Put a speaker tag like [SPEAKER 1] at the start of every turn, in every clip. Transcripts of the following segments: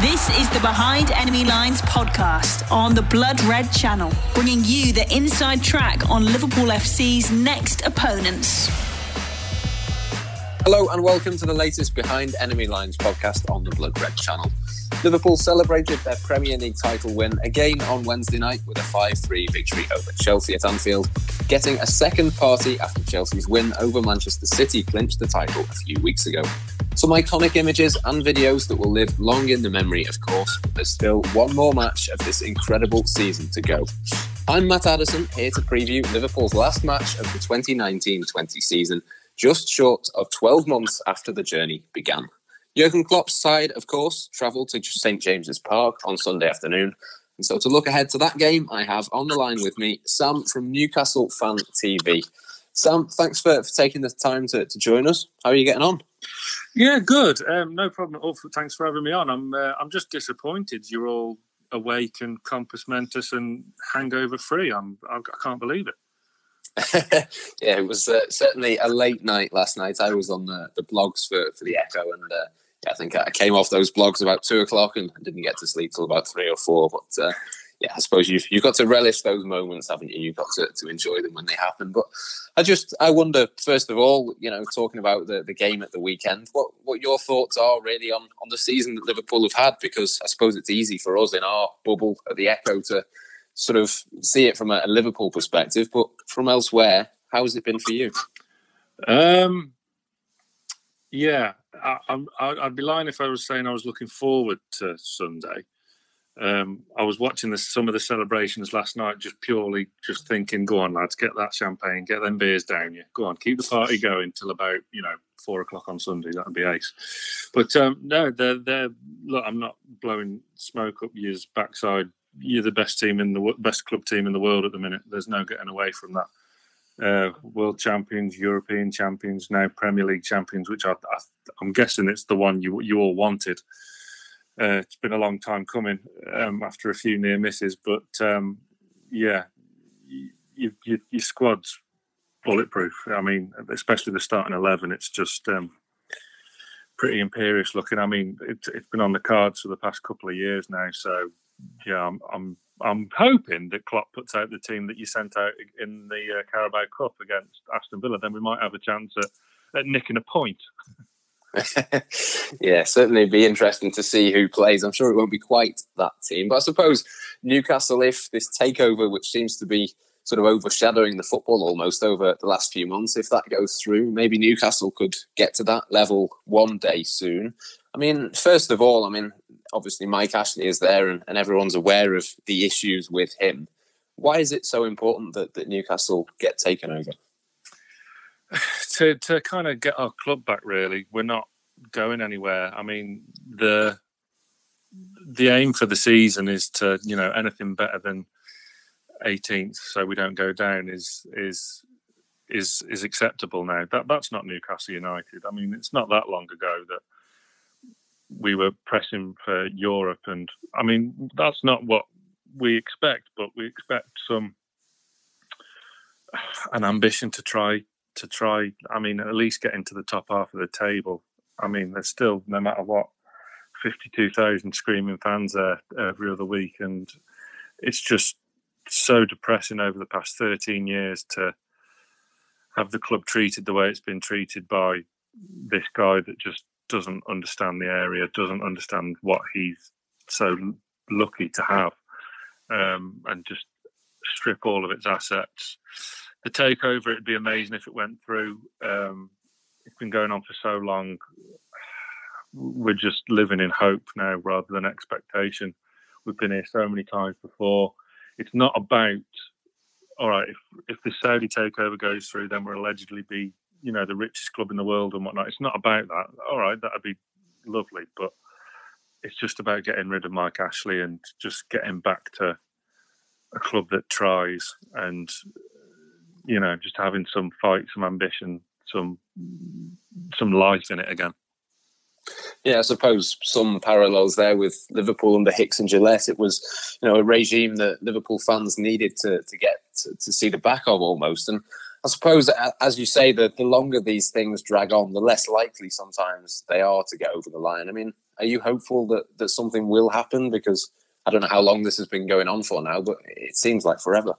[SPEAKER 1] This is the Behind Enemy Lines podcast on the Blood Red channel, bringing you the inside track on Liverpool FC's next opponents.
[SPEAKER 2] Hello and welcome to the latest Behind Enemy Lines podcast on the Blood Red channel. Liverpool celebrated their Premier League title win again on Wednesday night with a 5 3 victory over Chelsea at Anfield, getting a second party after Chelsea's win over Manchester City clinched the title a few weeks ago. Some iconic images and videos that will live long in the memory, of course, but there's still one more match of this incredible season to go. I'm Matt Addison, here to preview Liverpool's last match of the 2019 20 season, just short of 12 months after the journey began. Jurgen Klopp's side, of course, travelled to St James's Park on Sunday afternoon. And so to look ahead to that game, I have on the line with me Sam from Newcastle Fan TV. Sam, thanks for, for taking the time to, to join us. How are you getting on?
[SPEAKER 3] Yeah, good. Um, no problem at all. Thanks for having me on. I'm uh, I'm just disappointed you're all awake and compos mentis and hangover free. I'm I, I can't believe it.
[SPEAKER 2] yeah, it was uh, certainly a late night last night. I was on the, the blogs for, for the Echo, and uh, yeah, I think I came off those blogs about two o'clock and didn't get to sleep till about three or four. But uh, yeah, I suppose you've you've got to relish those moments, haven't you? You've got to, to enjoy them when they happen. But I just I wonder, first of all, you know, talking about the, the game at the weekend, what what your thoughts are really on on the season that Liverpool have had? Because I suppose it's easy for us in our bubble at the Echo to sort of see it from a, a Liverpool perspective, but from elsewhere, how has it been for you?
[SPEAKER 3] Um, yeah, I, would be lying if I was saying I was looking forward to Sunday. Um, I was watching some of the celebrations last night, just purely just thinking, "Go on, lads, get that champagne, get them beers down you. Go on, keep the party going till about you know four o'clock on Sunday. That'd be ace." But um, no, they're they're look. I'm not blowing smoke up your backside. You're the best team in the best club team in the world at the minute. There's no getting away from that. Uh, world champions, European champions, now Premier League champions, which I, I'm guessing it's the one you you all wanted. Uh, it's been a long time coming um, after a few near misses, but um, yeah, you, you, your squad's bulletproof. I mean, especially the starting eleven, it's just um, pretty imperious looking. I mean, it, has been on the cards for the past couple of years now, so yeah, I'm, I'm I'm hoping that Klopp puts out the team that you sent out in the uh, Carabao Cup against Aston Villa. Then we might have a chance at, at nicking a point.
[SPEAKER 2] yeah, certainly be interesting to see who plays. I'm sure it won't be quite that team, but I suppose Newcastle, if this takeover, which seems to be sort of overshadowing the football almost over the last few months, if that goes through, maybe Newcastle could get to that level one day soon. I mean, first of all, I mean, obviously Mike Ashley is there and, and everyone's aware of the issues with him. Why is it so important that, that Newcastle get taken over?
[SPEAKER 3] to to kind of get our club back. Really, we're not going anywhere. I mean, the the aim for the season is to you know anything better than 18th, so we don't go down. Is is is is acceptable now. That that's not Newcastle United. I mean, it's not that long ago that we were pressing for Europe, and I mean that's not what we expect. But we expect some an ambition to try to try. I mean, at least get into the top half of the table. I mean, there's still no matter what, fifty-two thousand screaming fans there every other week, and it's just so depressing over the past thirteen years to have the club treated the way it's been treated by this guy that just doesn't understand the area, doesn't understand what he's so lucky to have, um, and just strip all of its assets the takeover, it'd be amazing if it went through. Um, it's been going on for so long. We're just living in hope now rather than expectation. We've been here so many times before. It's not about all right. If if the Saudi takeover goes through, then we'll allegedly be you know the richest club in the world and whatnot. It's not about that. All right, that'd be lovely, but it's just about getting rid of Mike Ashley and just getting back to a club that tries and you know, just having some fight, some ambition, some some life in it again.
[SPEAKER 2] Yeah, I suppose some parallels there with Liverpool under Hicks and Gillett. It was, you know, a regime that Liverpool fans needed to to get to, to see the back of almost. And I suppose, as you say, that the longer these things drag on, the less likely sometimes they are to get over the line. I mean, are you hopeful that, that something will happen? Because I don't know how long this has been going on for now, but it seems like forever.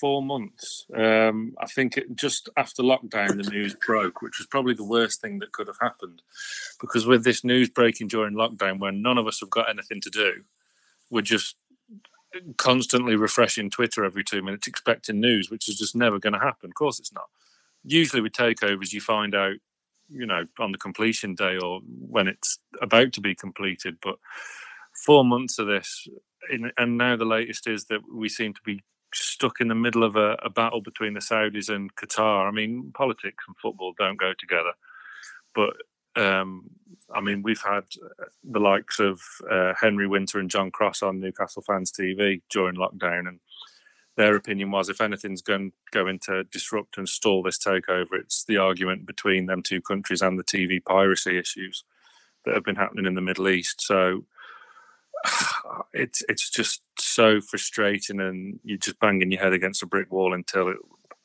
[SPEAKER 3] Four months. Um, I think it, just after lockdown, the news broke, which was probably the worst thing that could have happened. Because with this news breaking during lockdown, when none of us have got anything to do, we're just constantly refreshing Twitter every two minutes, expecting news, which is just never going to happen. Of course, it's not. Usually, with takeovers, you find out, you know, on the completion day or when it's about to be completed. But four months of this, and now the latest is that we seem to be stuck in the middle of a, a battle between the Saudis and Qatar. I mean, politics and football don't go together, but um, I mean, we've had the likes of uh, Henry Winter and John Cross on Newcastle Fans TV during lockdown, and their opinion was if anything's going going to disrupt and stall this takeover, it's the argument between them two countries and the TV piracy issues that have been happening in the Middle East. So it's it's just so frustrating, and you're just banging your head against a brick wall until it,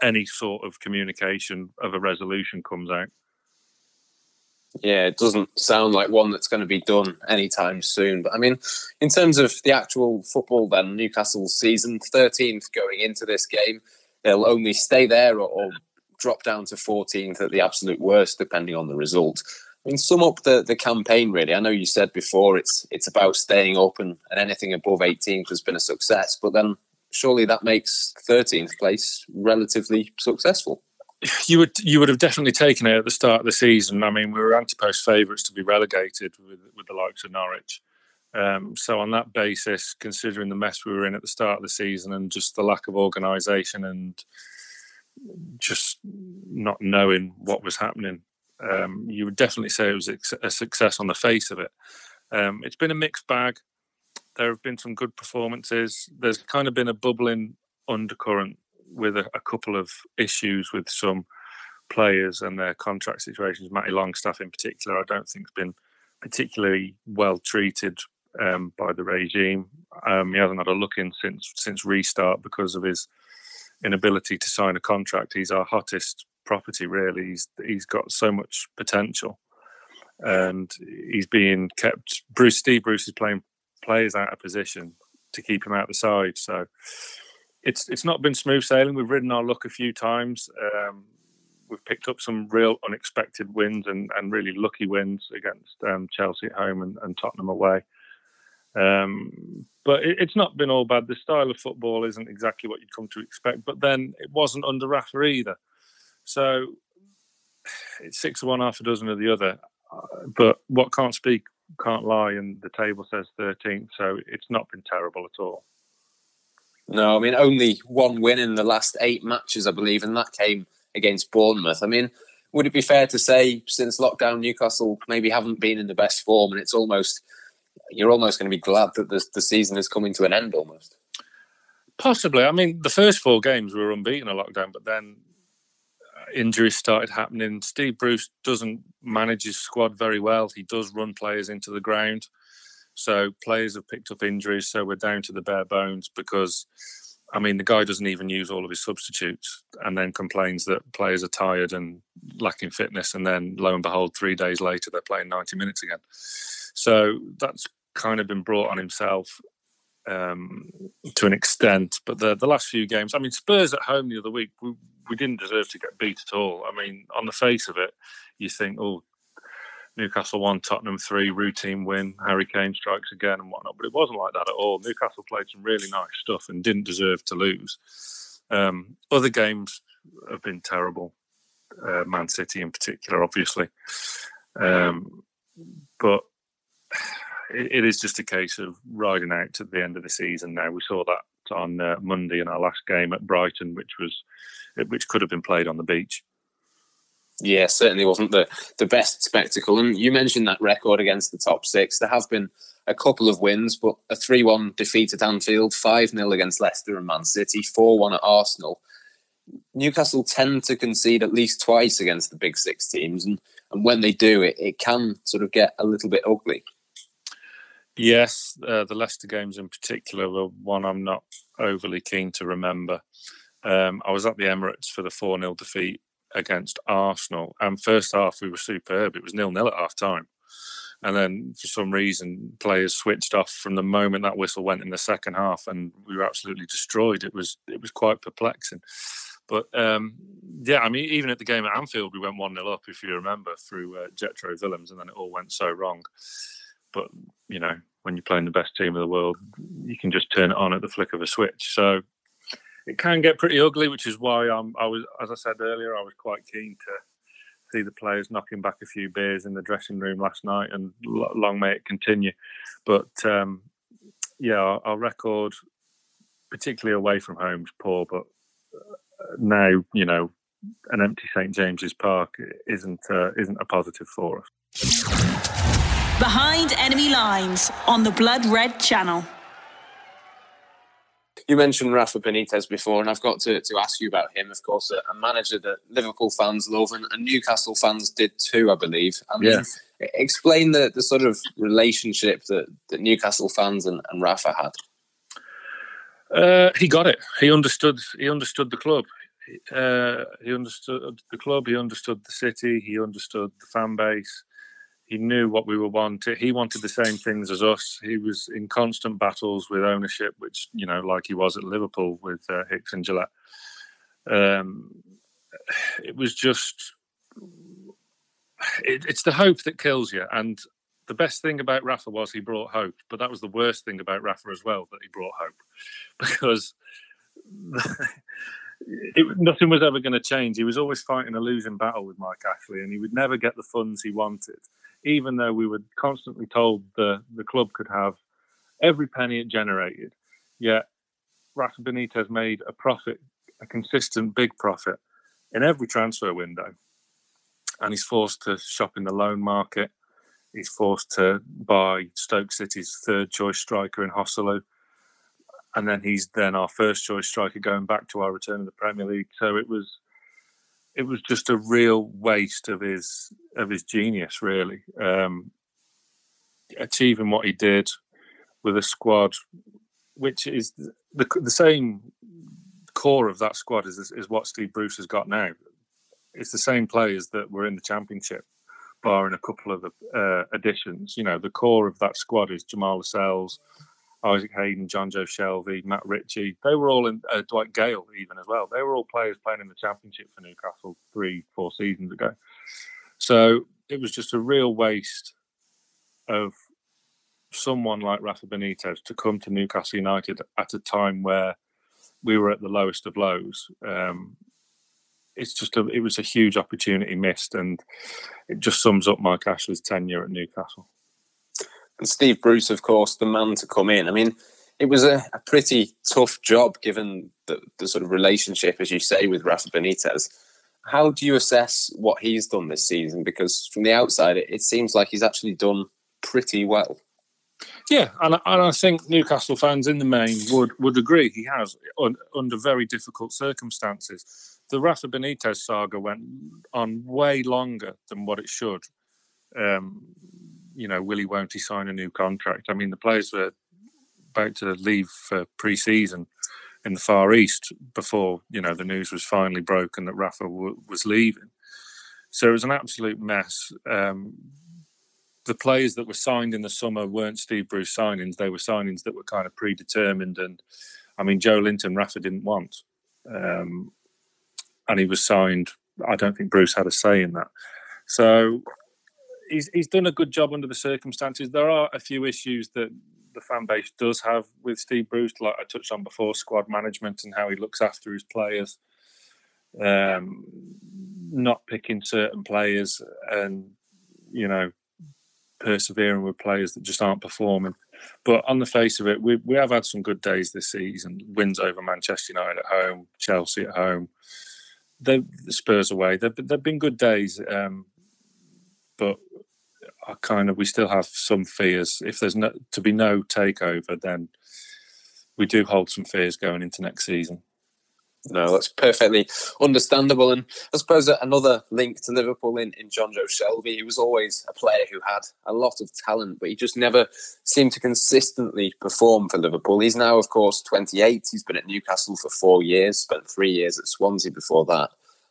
[SPEAKER 3] any sort of communication of a resolution comes out.
[SPEAKER 2] Yeah, it doesn't sound like one that's going to be done anytime soon. But I mean, in terms of the actual football, then Newcastle's season 13th going into this game, they'll only stay there or, or drop down to 14th at the absolute worst, depending on the result. I mean, sum up the, the campaign really. I know you said before it's it's about staying open, and anything above 18th has been a success. But then surely that makes 13th place relatively successful
[SPEAKER 3] you would you would have definitely taken it at the start of the season. I mean, we were anti-post favourites to be relegated with with the likes of Norwich. Um, so on that basis, considering the mess we were in at the start of the season and just the lack of organisation and just not knowing what was happening, um, you would definitely say it was a success on the face of it. Um, it's been a mixed bag. There have been some good performances. There's kind of been a bubbling undercurrent with a, a, couple of issues with some players and their contract situations. Matty Longstaff, in particular, I don't think has been particularly well treated um, by the regime. Um, he hasn't had a look in since since restart because of his inability to sign a contract. He's our hottest property, really. He's he's got so much potential, and he's being kept. Bruce Steve Bruce is playing players out of position to keep him out the side. So it's it's not been smooth sailing. We've ridden our luck a few times. Um, we've picked up some real unexpected wins and, and really lucky wins against um, Chelsea at home and, and Tottenham away. Um, but it, it's not been all bad. The style of football isn't exactly what you'd come to expect. But then it wasn't under Rafa either. So it's six of one, half a dozen of the other. But what can't speak can't lie, and the table says 13th. So it's not been terrible at all.
[SPEAKER 2] No, I mean only one win in the last eight matches, I believe, and that came against Bournemouth. I mean, would it be fair to say since lockdown, Newcastle maybe haven't been in the best form, and it's almost you're almost going to be glad that the, the season is coming to an end almost.
[SPEAKER 3] Possibly. I mean, the first four games were unbeaten in lockdown, but then uh, injuries started happening. Steve Bruce doesn't manage his squad very well. He does run players into the ground. So players have picked up injuries, so we're down to the bare bones because, I mean, the guy doesn't even use all of his substitutes, and then complains that players are tired and lacking fitness, and then lo and behold, three days later they're playing ninety minutes again. So that's kind of been brought on himself um, to an extent. But the the last few games, I mean, Spurs at home the other week, we, we didn't deserve to get beat at all. I mean, on the face of it, you think, oh, Newcastle won, Tottenham three, routine win. Harry Kane strikes again and whatnot. But it wasn't like that at all. Newcastle played some really nice stuff and didn't deserve to lose. Um, other games have been terrible. Uh, Man City in particular, obviously. Um, but it, it is just a case of riding out to the end of the season now. We saw that on uh, Monday in our last game at Brighton, which was which could have been played on the beach.
[SPEAKER 2] Yeah, certainly wasn't the, the best spectacle. And you mentioned that record against the top six. There have been a couple of wins, but a 3 1 defeat at Anfield, 5 0 against Leicester and Man City, 4 1 at Arsenal. Newcastle tend to concede at least twice against the big six teams. And, and when they do, it, it can sort of get a little bit ugly.
[SPEAKER 3] Yes, uh, the Leicester games in particular were one I'm not overly keen to remember. Um, I was at the Emirates for the 4 0 defeat against Arsenal. And first half, we were superb. It was nil nil at half time. And then for some reason, players switched off from the moment that whistle went in the second half, and we were absolutely destroyed. It was it was quite perplexing. But um, yeah, I mean, even at the game at Anfield, we went one 0 up, if you remember, through uh, Jetro Willems, and then it all went so wrong. But you know, when you're playing the best team in the world, you can just turn it on at the flick of a switch. So it can get pretty ugly, which is why I'm, I was, as I said earlier, I was quite keen to see the players knocking back a few beers in the dressing room last night, and long may it continue. But um, yeah, our, our, record, particularly away from home, is poor. But uh, now, you know, an empty St James's Park isn't uh, isn't a positive for us.
[SPEAKER 1] Behind enemy lines on the Blood Red Channel.
[SPEAKER 2] You mentioned Rafa Benitez before, and I've got to, to ask you about him. Of course, a, a manager that Liverpool fans love, and, and, Newcastle fans did too, I believe. Mean, yeah. explain the, the sort of relationship that, that Newcastle fans and, and Rafa had.
[SPEAKER 3] Uh, he got it. He understood. He understood the club. Uh, he understood the club. He understood the city. He understood the fan base he knew what we were wanting. He wanted the same things as us. He was in constant battles with ownership, which you know, like he was at Liverpool with uh, Hicks and Gillett. Um, it was just, it, it's the hope that kills you. And the best thing about Rafa was he brought hope, but that was the worst thing about Rafa as well that he brought hope, because. it, nothing was ever going to change. He was always fighting a losing battle with Mike Ashley, and he would never get the funds he wanted even though we were constantly told the, the club could have every penny it generated. Yet Rafa Benitez made a profit, a consistent big profit in every transfer window. And he's forced to shop in the loan market. He's forced to buy Stoke City's third choice striker in Joselu. And then he's then our first choice striker going back to our return in the Premier League. So it was it was just a real waste of his of his genius, really. Um, achieving what he did with a squad, which is the the same core of that squad is is what Steve Bruce has got now. It's the same players that were in the championship, barring a couple of uh, additions. You know, the core of that squad is Jamal Lascelles, Isaac Hayden, Jonjo Shelvey, Matt Ritchie. They were all in uh, Dwight Gayle, even as well. They were all players playing in the championship for Newcastle three, four seasons ago. So it was just a real waste of someone like Rafa Benitez to come to Newcastle United at a time where we were at the lowest of lows. Um, it's just a, it was a huge opportunity missed, and it just sums up Mike Ashley's tenure at Newcastle
[SPEAKER 2] and Steve Bruce, of course, the man to come in. I mean, it was a, a pretty tough job given the, the, sort of relationship, as you say, with Rafa Benitez. How do you assess what he's done this season? Because from the outside, it, it seems like he's actually done pretty well.
[SPEAKER 3] Yeah, and, and I think Newcastle fans in the main would, would agree he has un, under very difficult circumstances. The Rafa Benitez saga went on way longer than what it should. Um, you know, will he, won't he sign a new contract? I mean, the players were about to leave for pre-season in the Far East before you know the news was finally broken that Rafa w- was leaving. So it was an absolute mess. Um, the players that were signed in the summer weren't Steve Bruce signings; they were signings that were kind of predetermined. And I mean, Joelinton, Rafa didn't want, um, and he was signed. I don't think Bruce had a say in that. So he's he's done a good job under the circumstances. There are a few issues that the fan base does have with Steve Bruce, like I touched on before, squad management and how he looks after his players. Um, not picking certain players and you know persevering with players that just aren't performing. But on the face of it, we we have had some good days this season. Wins over Manchester United at home, Chelsea at home, the Spurs away. They've, they've been good days. Um, but I kind of we still have some fears. If there's no to be no takeover, then we do hold some fears going into next season.
[SPEAKER 2] No, that's perfectly understandable. And I suppose another link to Liverpool in, in Jonjo Shelvey, he was always a player who had a lot of talent, but he just never seemed to consistently perform for Liverpool. He's now, of course, 28. He's been at Newcastle for four years, spent three years at Swansea before that.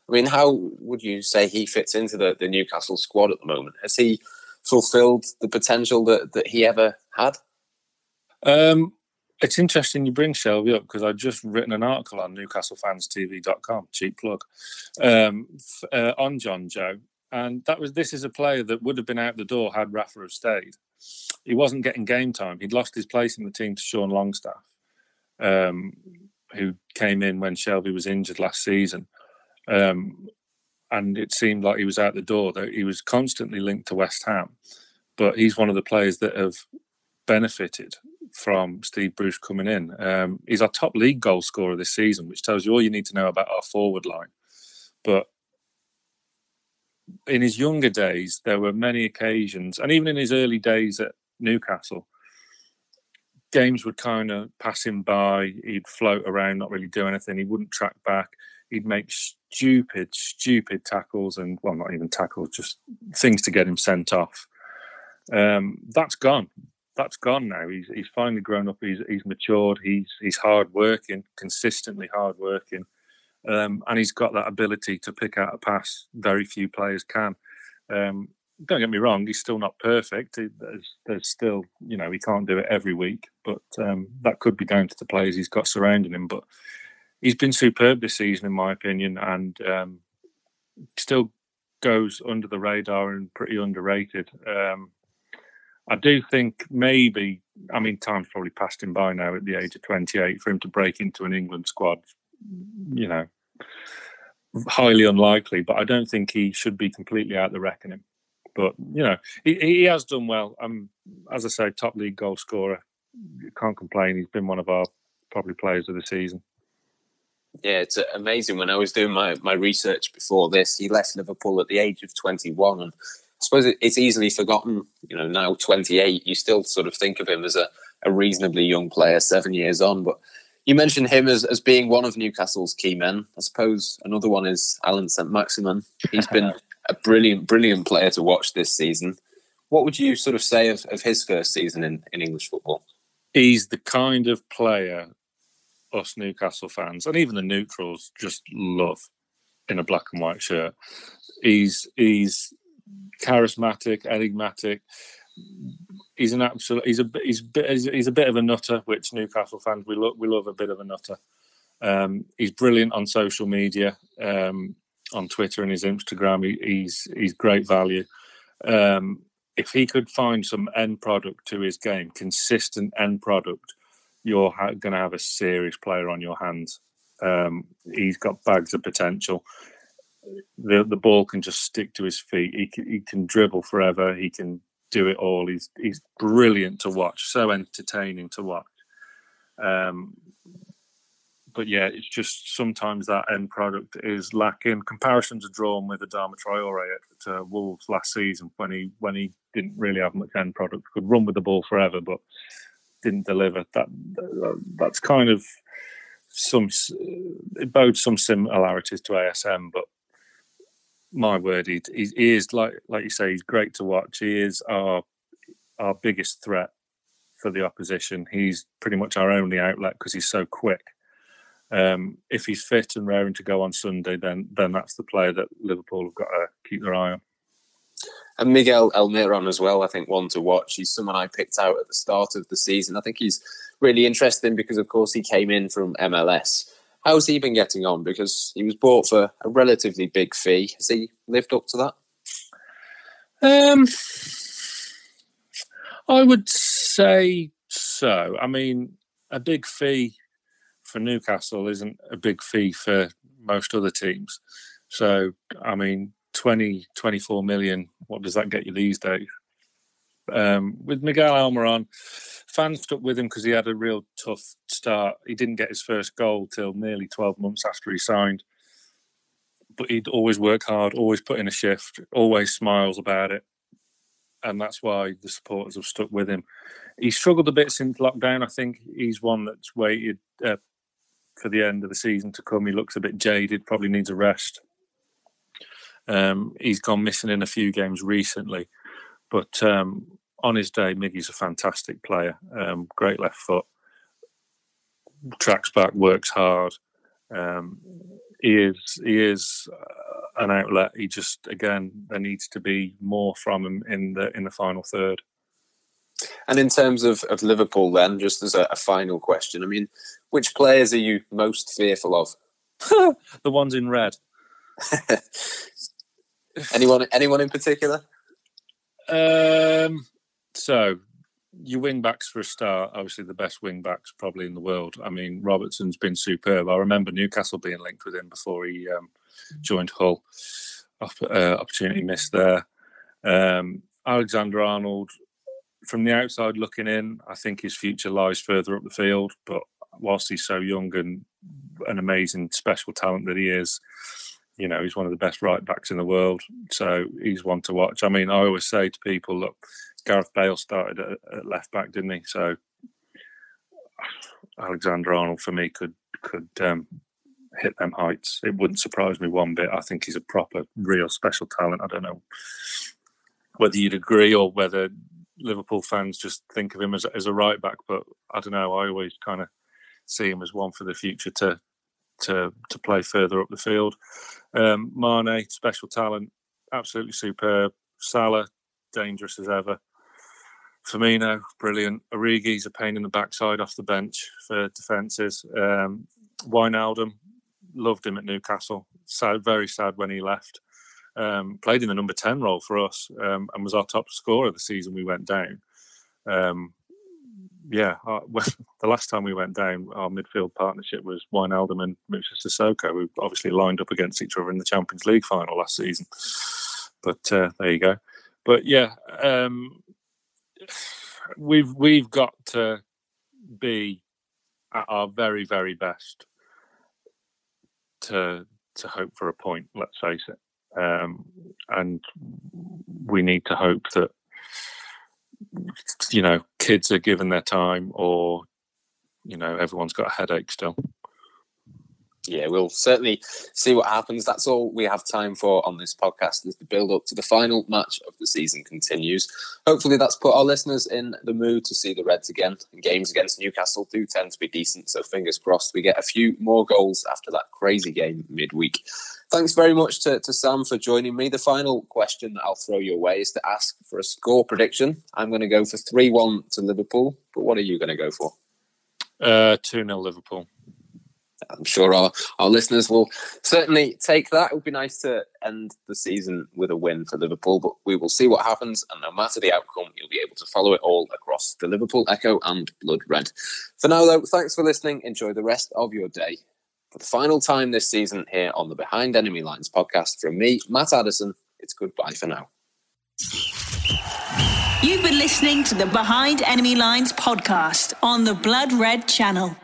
[SPEAKER 2] I mean, how would you say he fits into the, the Newcastle squad at the moment? Has he fulfilled the potential that, that he ever had?
[SPEAKER 3] Um, it's interesting you bring Shelvey up because I've just written an article on NewcastleFansTV.com, cheap plug, um, uh, on Jonjo, and that was this is a player that would have been out the door had Rafa have stayed. He wasn't getting game time. He'd lost his place in the team to Sean Longstaff, um, who came in when Shelvey was injured last season. Um, and it seemed like he was out the door. Though he was constantly linked to West Ham, but he's one of the players that have benefited from Steve Bruce coming in. Um, he's our top league goal scorer this season, which tells you all you need to know about our forward line. But in his younger days, there were many occasions, and even in his early days at Newcastle, games would kind of pass him by. He'd float around, not really do anything. He wouldn't track back. He'd make stupid, stupid tackles, and well, not even tackles, just things to get him sent off. Um, that's gone that's gone now. He's he's finally grown up. He's he's matured. He's he's hard working, consistently hard working, um, and he's got that ability to pick out a pass. Very few players can. Um, don't get me wrong. He's still not perfect. There's, there's still you know he can't do it every week, but um, that could be down to the players he's got surrounding him. But he's been superb this season, in my opinion, and um, still goes under the radar and pretty underrated. Um, I do think maybe, I mean, time's probably passed him by now at the age of 28 for him to break into an England squad, you know, highly unlikely, but I don't think he should be completely out the reckoning. But, you know, he, he has done well. Um, as I say, top league goal scorer. You Can't complain. He's been one of our probably players of the season.
[SPEAKER 2] Yeah, it's amazing. When I was doing my, my research before this, he left Liverpool at the age of 21 and I suppose it's easily forgotten. You know, now 28, you still sort of think of him as a, a reasonably young player, seven years on. But you mentioned him as, as being one of Newcastle's key men. I suppose another one is Allan Saint-Maximin. He's been a brilliant, brilliant player to watch this season. What would you sort of say of, of his first season in, in English football?
[SPEAKER 3] He's the kind of player us Newcastle fans and even the neutrals just love in a black and white shirt. He's he's charismatic, enigmatic. He's an absolute. He's a he's he's a bit of a nutter, which Newcastle fans we love. We love a bit of a nutter. Um, he's brilliant on social media, um, on Twitter and his Instagram. He, he's he's great value. Um, if he could find some end product to his game, consistent end product, you're ha- going to have a serious player on your hands. Um, he's got bags of potential the the ball can just stick to his feet. He can, he can dribble forever. He can do it all. He's he's brilliant to watch. So entertaining to watch. Um, but yeah, it's just sometimes that end product is lacking. Comparisons are drawn with Adama Traore at uh, Wolves last season when he when he didn't really have much end product. Could run with the ball forever, but didn't deliver. That that's kind of some it bodes some similarities to ASM, but my word, he, he is like like you say, he's great to watch. He is our our biggest threat for the opposition. He's pretty much our only outlet because he's so quick. Um, if he's fit and raring to go on Sunday, then then that's the player that Liverpool have got to keep their eye on.
[SPEAKER 2] And Miguel Almiron as well, I think one to watch. He's someone I picked out at the start of the season. I think he's really interesting because, of course, he came in from MLS How's he been getting on? Because he was bought for a relatively big fee. Has he lived up to that?
[SPEAKER 3] Um, I would say so. I mean, a big fee for Newcastle isn't a big fee for most other teams. So, I mean, 20, 24 million, what does that get you these days? Um, with Miguel Almiron, fans stuck with him because he had a real tough start. He didn't get his first goal till nearly 12 months after he signed. But he'd always work hard, always put in a shift, always smiles about it. And that's why the supporters have stuck with him. He struggled a bit since lockdown. I think he's one that's waited, uh, for the end of the season to come. He looks a bit jaded, probably needs a rest. Um, he's gone missing in a few games recently, but um, on his day, Miggy's a fantastic player. Um, great left foot, tracks back, works hard. Um, he is he is uh, an outlet. He just again there needs to be more from him in the in the final third.
[SPEAKER 2] And in terms of, of Liverpool, then, just as a, a final question, I mean, which players are you most fearful of?
[SPEAKER 3] the ones in red.
[SPEAKER 2] anyone? Anyone in particular?
[SPEAKER 3] Um. So, your wing backs for a start. Obviously, the best wing backs probably in the world. I mean, Robertson's been superb. I remember Newcastle being linked with him before he um, joined Hull. Uh, opportunity missed there. Um, Alexander Arnold from the outside looking in, I think his future lies further up the field. But whilst he's so young and an amazing special talent that he is, you know, he's one of the best right backs in the world. So he's one to watch. I mean, I always say to people, look, Gareth Bale started at, at left back, didn't he? So Alexander Arnold for me could could um, hit them heights. It wouldn't surprise me one bit. I think he's a proper, real special talent. I don't know whether you'd agree or whether Liverpool fans just think of him as, as a right back, but I don't know. I always kind of see him as one for the future to to to play further up the field. Um, Mane, special talent, absolutely superb. Salah, dangerous as ever. Firmino, brilliant. Origi's a pain in the backside off the bench for defences. Um, Wijnaldum, loved him at Newcastle. Sad, very sad when he left um, played in the number 10 role for us um, and was our top scorer the season we went down. Um, yeah, our, well, the last time we went down, our midfield partnership was Wijnaldum and Moussa Sissoko, who obviously lined up against each other in the Champions League final last season. But uh, there you go. But yeah, um, we've we've got to be at our very very best to to hope for a point. Let's face it. Um, and we need to hope that you know kids are given their time, or you know everyone's got a headache still
[SPEAKER 2] yeah, we'll certainly see what happens. That's all we have time for on this podcast as the build up to the final match of the season continues. Hopefully, that's put our listeners in the mood to see the Reds again. And games against Newcastle do tend to be decent, so fingers crossed we get a few more goals after that crazy game midweek. Thanks very much to, to Sam for joining me. The final question that I'll throw your way is to ask for a score prediction. I'm going to go for 3 1 to Liverpool, but what are you going to go for?
[SPEAKER 3] Uh, 2 0 Liverpool.
[SPEAKER 2] I'm sure our, our listeners will certainly take that. It would be nice to end the season with a win for Liverpool, but we will see what happens. And no matter the outcome, you'll be able to follow it all across the Liverpool Echo and Blood Red. For now, though, thanks for listening. Enjoy the rest of your day. For the final time this season here on the Behind Enemy Lines podcast from me, Matt Addison, it's goodbye for now.
[SPEAKER 1] You've been listening to the Behind Enemy Lines podcast on the Blood Red channel.